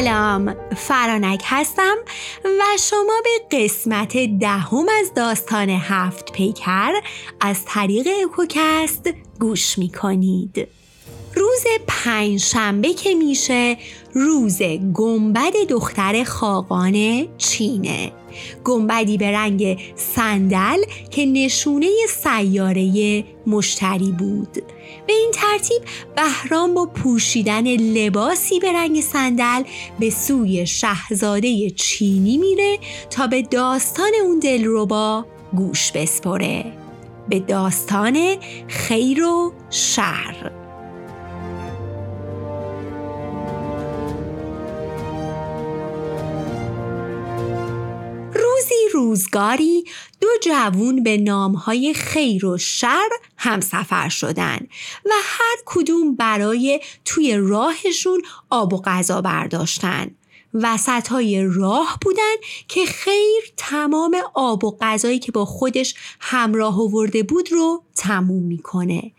سلام فرانک هستم و شما به قسمت دهم از داستان هفت پیکر از طریق اکوکست گوش می کنید روز پنج شنبه که میشه روز گنبد دختر خاقان چینه. گنبدی به رنگ صندل که نشونه سیاره مشتری بود. به این ترتیب بهرام با پوشیدن لباسی به رنگ صندل به سوی شهزاده چینی میره تا به داستان اون دلربا گوش بسپره. به داستان خیر و شر. روزگاری دو جوون به نامهای خیر و شر همسفر شدن و هر کدوم برای توی راهشون آب و غذا برداشتن. وسط های راه بودن که خیر تمام آب و غذایی که با خودش همراه آورده بود رو تموم می‌کنه.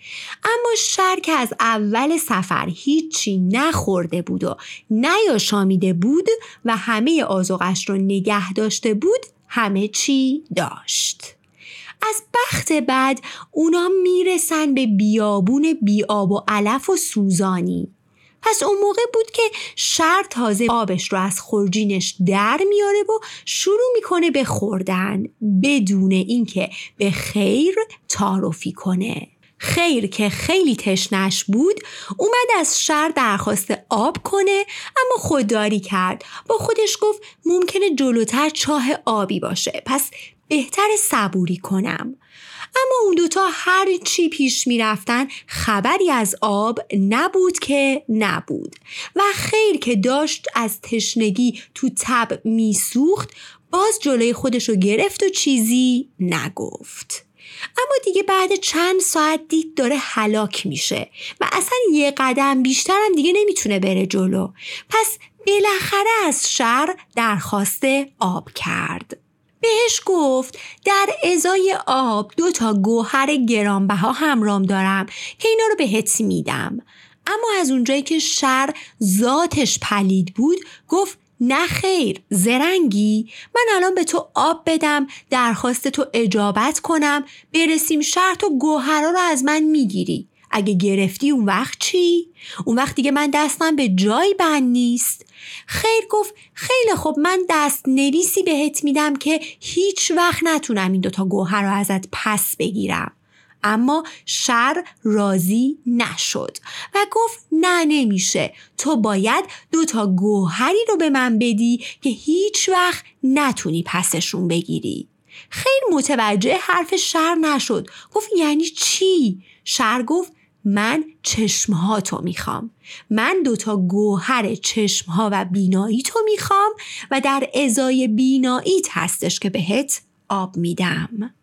اما شر که از اول سفر هیچی نخورده بود و نیاشامیده بود و همه آزوغش رو نگه داشته بود همه چی داشت. از بخت بعد اونا می‌رسن به بیابون بیاب و علف و سوزانی. پس اون موقع بود که شر تازه آبش رو از خورجینش در میاره و شروع می‌کنه به خوردن بدون اینکه به خیر تعارفی کنه. خیر که خیلی تشنش بود اومد از شر درخواست آب کنه اما خودداری کرد. با خودش گفت ممکنه جلوتر چاه آبی باشه پس بهتر صبوری کنم. اما اون دوتا هر چی پیش می‌رفتن خبری از آب نبود که نبود. و خیر که داشت از تشنگی تو تب میسوخت باز جلوی خودش رو گرفت و چیزی نگفت. اما دیگه بعد چند ساعت دید داره هلاک میشه و اصلا یه قدم بیشتر هم دیگه نمی‌تونه بره جلو. پس بالاخره از شر درخواست آب کرد. بهش گفت در ازای آب دو تا گوهر گرانبها همرام دارم که اینا رو بهت میدم. اما از اونجایی که شر ذاتش پلید بود گفت نه خیر زرنگی. من الان به تو آب بدم درخواست تو اجابت کنم. برسیم شرط و گوهرا رو از من می‌گیری. اگه گرفتی اون وقت چی؟ اون وقت دیگه من دستم به جای بند نیست. خیر گفت خیلی خوب من دست نویسی بهت میدم که هیچ وقت نتونم این دوتا گوهر رو ازت پس بگیرم. اما شر راضی نشد و گفت نه نمیشه. تو باید دو تا گوهری رو به من بدی که هیچ وقت نتونی پسشون بگیری. خیر متوجه حرف شر نشد. گفت یعنی چی؟ شر گفت من چشمها تو می‌خوام. من دوتا گوهر چشمها و بینایی تو می‌خوام و در ازای بیناییت هستش که بهت آب میدم.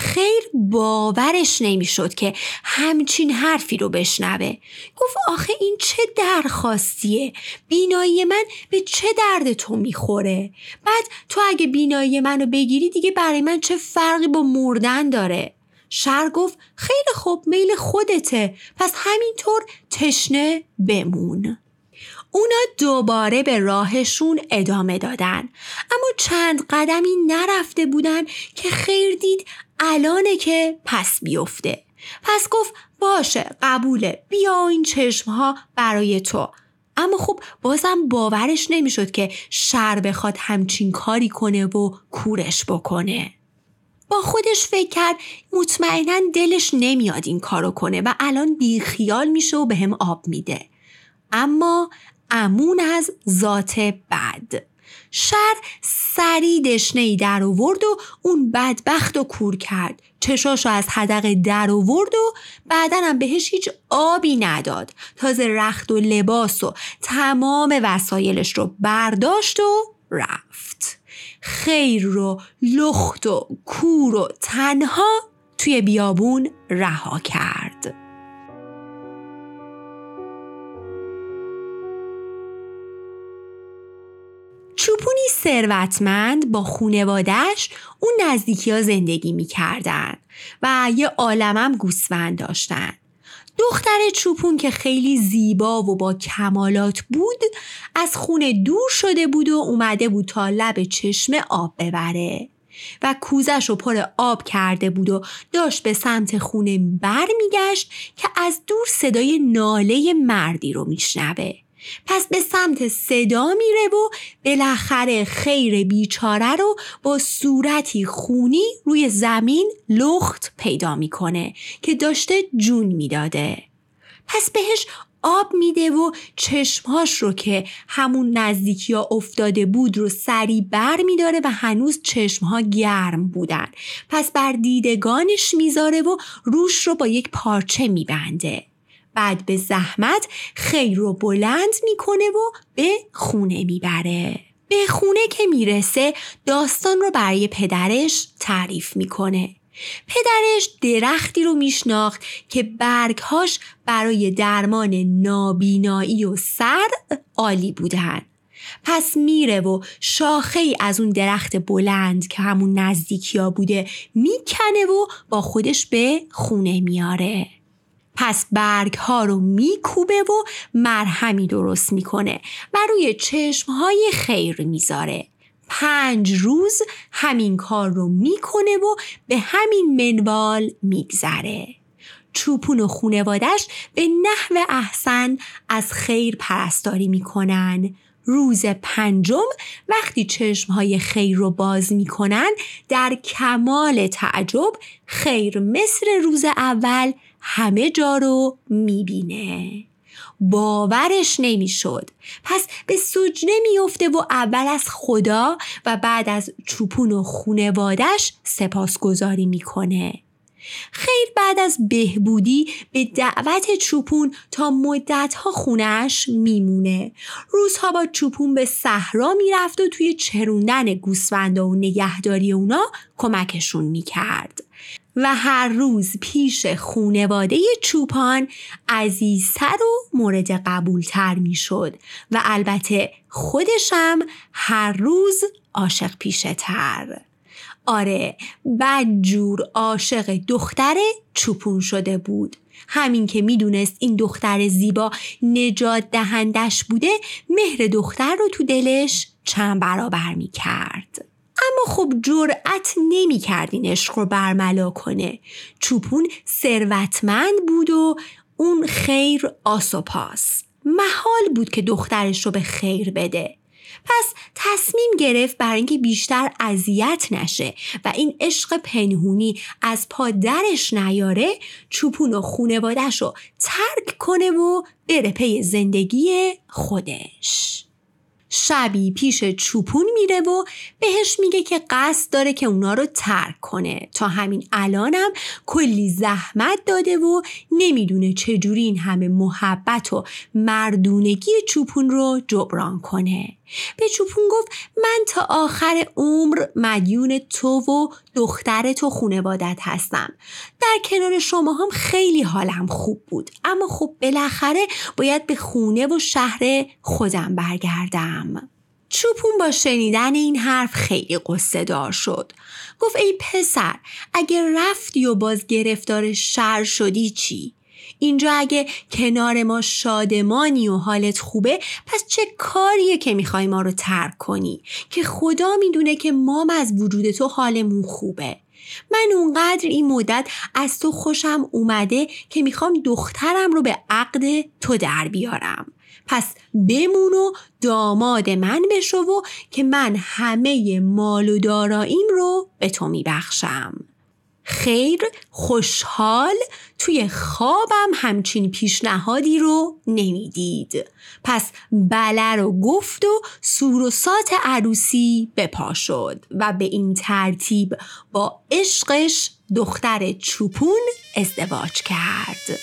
خیر باورش نمی‌شد که همچین حرفی رو بشنوه. گفت آخه این چه درخواستیه؟ بینایی من به چه درد تو می‌خوره؟ بعد تو اگه بینایی منو بگیری دیگه برای من چه فرقی با مردن داره؟ شر گفت خیلی خوب میل خودته. پس همینطور تشنه بمون. اونا دوباره به راهشون ادامه دادن. اما چند قدمی نرفته بودن که خیر دید الانه که پس بیفته. پس گفت باشه قبوله بیا این چشم ها برای تو. اما خب بازم باورش نمی‌شد که شر بخواد همچین کاری کنه و کورش بکنه. با خودش فکر کرد مطمئنا دلش نمیاد این کارو کنه و الان بیخیال میشه و به هم آب میده. اما امون از ذات بد. شر سری دشنه در آورد و اون بدبخت و کور کرد. چشاشو از حدقه در آورد و بعدا هم بهش هیچ آبی نداد. تازه رخت و لباس و تمام وسایلش رو برداشت و رفت. خیر رو لخت و کور و تنها توی بیابون رها کرد. ثروتمند با خونوادش اون نزدیکی ها زندگی می‌کردن و یه عالمم گوسفند داشتن. دختر چوپون که خیلی زیبا و با کمالات بود از خونه دور شده بود و اومده بود تا لب چشمه آب ببره. و کوزش رو پر آب کرده بود و داشت به سمت خونه بر میگشت که از دور صدای ناله مردی رو میشنوه. پس به سمت صدا میره و بالاخره خیر بیچاره رو با صورتی خونی روی زمین لخت پیدا می‌کنه که داشته جون می‌داده. پس بهش آب میده و چشمهاش رو که همون نزدیکی ها افتاده بود رو سری بر میداره و هنوز چشمها گرم بودن. پس بر دیدگانش می‌ذاره و روش رو با یک پارچه میبنده. بعد به زحمت خیر رو بلند می‌کنه و به خونه می‌بره. به خونه که می‌رسه داستان رو برای پدرش تعریف می‌کنه. پدرش درختی رو میشناخت که برگهاش برای درمان نابینایی و سر عالی بودن. پس میره و شاخه ای از اون درخت بلند که همون نزدیکی ها بوده می‌کنه و با خودش به خونه میاره پس برگ ها رو میکوبه و مرهمی درست می‌کنه و روی چشم های خیر می‌ذاره. پنج روز همین کار رو می‌کنه و به همین منوال میگذره. چوپون و خونوادش به نحو احسن از خیر پرستاری می‌کنن. روز پنجم وقتی چشمهای خیر رو باز می‌کنن در کمال تعجب خیر مثل روز اول همه جا رو می‌بینه. باورش نمی‌شد. پس به سجنه میفته و اول از خدا و بعد از چوپون و خونوادش سپاسگزاری می‌کنه. خیر بعد از بهبودی به دعوت چوپون تا مدتها خونش میمونه. روزها با چوپون به صحرا می‌رفت و توی چروندن گوسفندا و نگهداری اونا کمکشون می‌کرد. و هر روز پیش خونواده چوپان عزیزتر و مورد قبولتر می‌شد و البته خودشم هر روز عاشق پیشه تر. آره بدجور عاشق دختر چوپون شده بود همین که می‌دونست این دختر زیبا نجات دهندش بوده مهر دختر رو تو دلش چند برابر می کرد. اما خب جرأت نمی‌کرد این عشق رو برملا کنه. چوپون ثروتمند بود و اون خیر آس و پاس. محال بود که دخترش رو به خیر بده. پس تصمیم گرفت برای اینکه بیشتر اذیت نشه و این عشق پنهونی از پا درش نیاره چوپون و خونوادش رو ترک کنه و بره پی زندگی خودش. شبی پیش چوپون میره و بهش میگه که قصد داره که اونا رو ترک کنه. تا همین الانم کلی زحمت داده و نمی‌دونه چجوری این همه محبت و مردونگی چوپون رو جبران کنه. به چوپون گفت من تا آخر عمر مدیون تو و دختر تو خونوادت هستم. در کنار شما هم خیلی حالم خوب بود. اما خب بالاخره باید به خونه و شهر خودم برگردم. چوپون با شنیدن این حرف خیلی قصه دار شد. گفت ای پسر اگر رفتی و باز گرفتار شر شدی چی؟ اینجا اگه کنار ما شادمانی و حالت خوبه پس چه کاریه که می‌خوای ما رو ترک کنی؟ که خدا می‌دونه که ما از وجود تو حالمون خوبه. من اونقدر این مدت از تو خوشم اومده که می‌خوام دخترم رو به عقد تو در بیارم. پس بمون و داماد من بشو و که من همه مال و داراییم رو به تو میبخشم. خیر خوشحال توی خوابم همچین پیشنهادی رو نمی‌دید. پس بله رو گفت و سور عروسی بپا شد و به این ترتیب با عشقش دختر چوپون ازدواج کرد.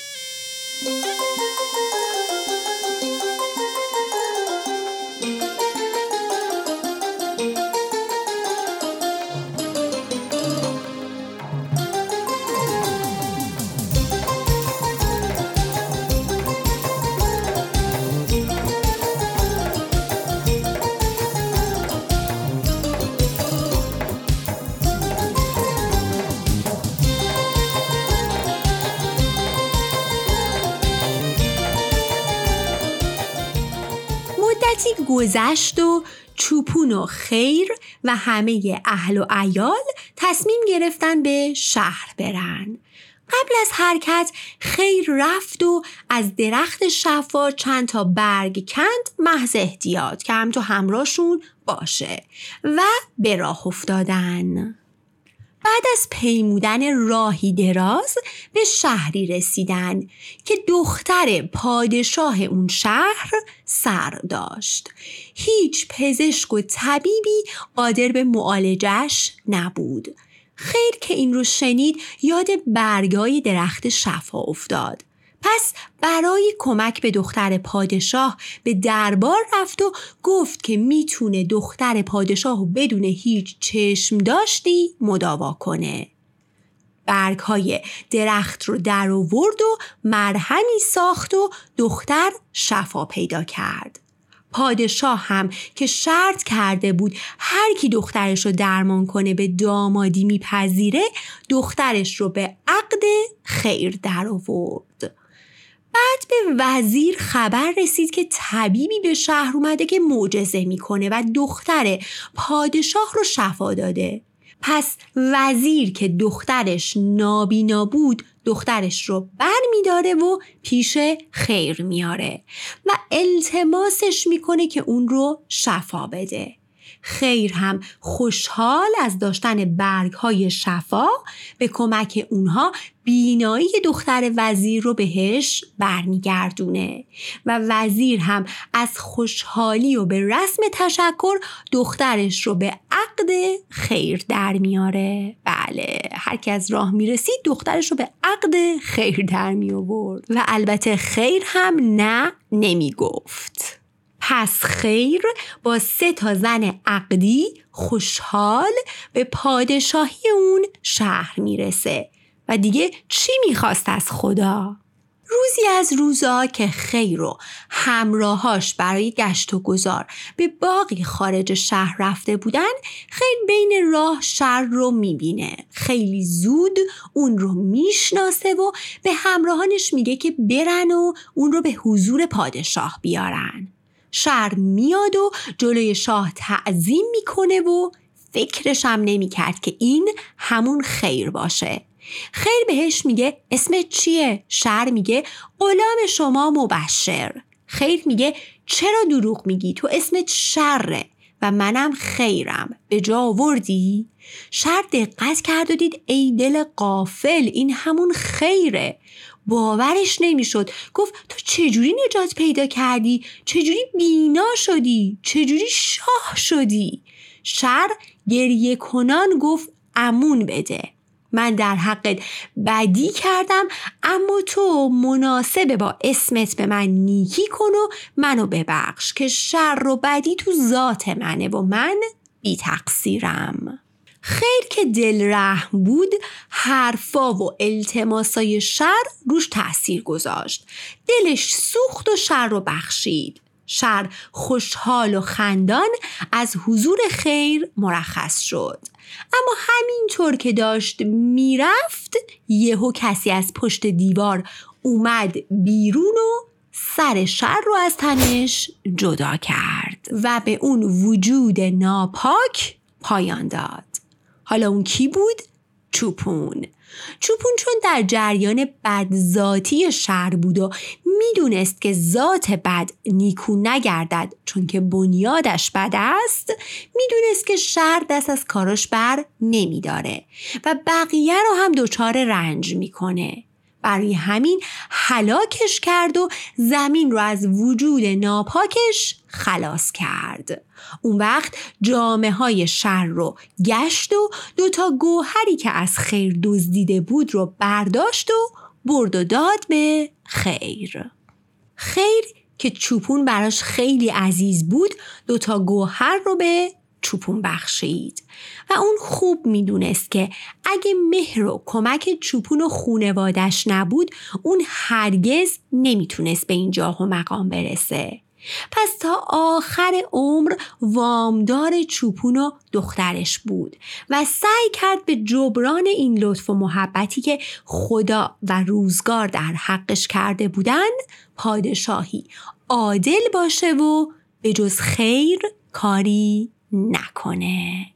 مدتی گذشت و چوپون و خیر و همه اهل و ایال تصمیم گرفتن به شهر برن. قبل از حرکت خیر رفت و از درخت شفا چند تا برگ کند محض احتیاط که هم تو همراهشون باشه و به راه افتادن. بعد از پیمودن راهی دراز به شهری رسیدن که دختر پادشاه اون شهر سر داشت. هیچ پزشک و طبیبی قادر به معالجش نبود. خیر که این رو شنید یاد برگای درخت شفا افتاد. پس برای کمک به دختر پادشاه به دربار رفت و گفت که می‌تونه دختر پادشاه بدون هیچ چشم داشتی مداوا کنه. برگ های درخت رو در آورد و مرهمی ساخت و دختر شفا پیدا کرد. پادشاه هم که شرط کرده بود هر کی دخترش رو درمان کنه به دامادی میپذیره دخترش رو به عقد خیر در آورد. بعد به وزیر خبر رسید که طبیبی به شهر اومده که معجزه می‌کنه و دختر پادشاه رو شفا داده. پس وزیر که دخترش نابینا بود دخترش رو بر میداره و پیش خیر میاره و التماسش می‌کنه که اون رو شفا بده. خیر هم خوشحال از داشتن برگ های شفا به کمک اونها بینایی دختر وزیر رو بهش برمیگردونه و وزیر هم از خوشحالی و به رسم تشکر دخترش رو به عقد خیر در میاره. بله هر کی از راه می‌رسید دخترش رو به عقد خیر در می آورد و البته خیر هم نه نمی‌گفت. پس خیر. با سه تا زن عقدی خوشحال به پادشاهی اون شهر می‌رسه. و دیگه چی می‌خواست از خدا؟ روزی از روزا که خیر و همراهاش برای گشت و گذار به باقی خارج شهر رفته بودن خیر بین راه شهر رو می‌بینه. خیلی زود اون رو می‌شناسه و به همراهانش میگه که برن و اون رو به حضور پادشاه بیارن. شهر میاد و جلوی شاه تعظیم می‌کنه و فکرش هم نمی‌کرد که این همون خیر باشه خیر بهش میگه اسمت چیه؟ شهر میگه غلام شما مبشر خیر میگه چرا دروغ میگی؟ تو اسمت شره و منم خیرم به جا آوردی؟ شر دقت کرد و دید ای دل قافل این همون خیره باورش نمی‌شد. گفت تو چجوری نجات پیدا کردی؟ چجوری بینا شدی؟ چجوری شاه شدی؟ شر گریه کنان گفت امون بده. من در حقت بدی کردم اما تو مناسبه با اسمت به من نیکی کن و منو ببخش که شر و بدی تو ذات منه و من بی تقصیرم خیر که دل رحم بود حرفا و التماسای شر روش تاثیر گذاشت. دلش سوخت و شر رو بخشید. شر خوشحال و خندان از حضور خیر مرخص شد. اما همینطور که داشت می‌رفت یهو کسی از پشت دیوار اومد بیرون و سر شر رو از تنش جدا کرد و به اون وجود ناپاک پایان داد. حالا اون کی بود؟ چوپون چوپون چون در جریان بدذاتی شر بود و می‌دونست که ذات بد نیکو نگردد چون که بنیادش بد است می‌دونست که شر دست از کاراش بر نمیداره و بقیه رو هم دچار رنج می‌کنه برای همین حلاکش کرد و زمین رو از وجود ناپاکش خلاص کرد. اون وقت جامعه های شر رو گشت و دوتا گوهری که از خیر دزدیده بود رو برداشت و برد و داد به خیر. خیر که چوپون براش خیلی عزیز بود دوتا گوهر رو به چوپون بخشید و اون خوب می‌دونست که اگه مهر و کمک چوپون و خونوادش نبود اون هرگز نمی‌تونست به این جاه و مقام برسه. پس تا آخر عمر وامدار چوپون و دخترش بود و سعی کرد به جبران این لطف و محبتی که خدا و روزگار در حقش کرده بودن پادشاهی عادل باشه و به جز خیر کاری نکنه.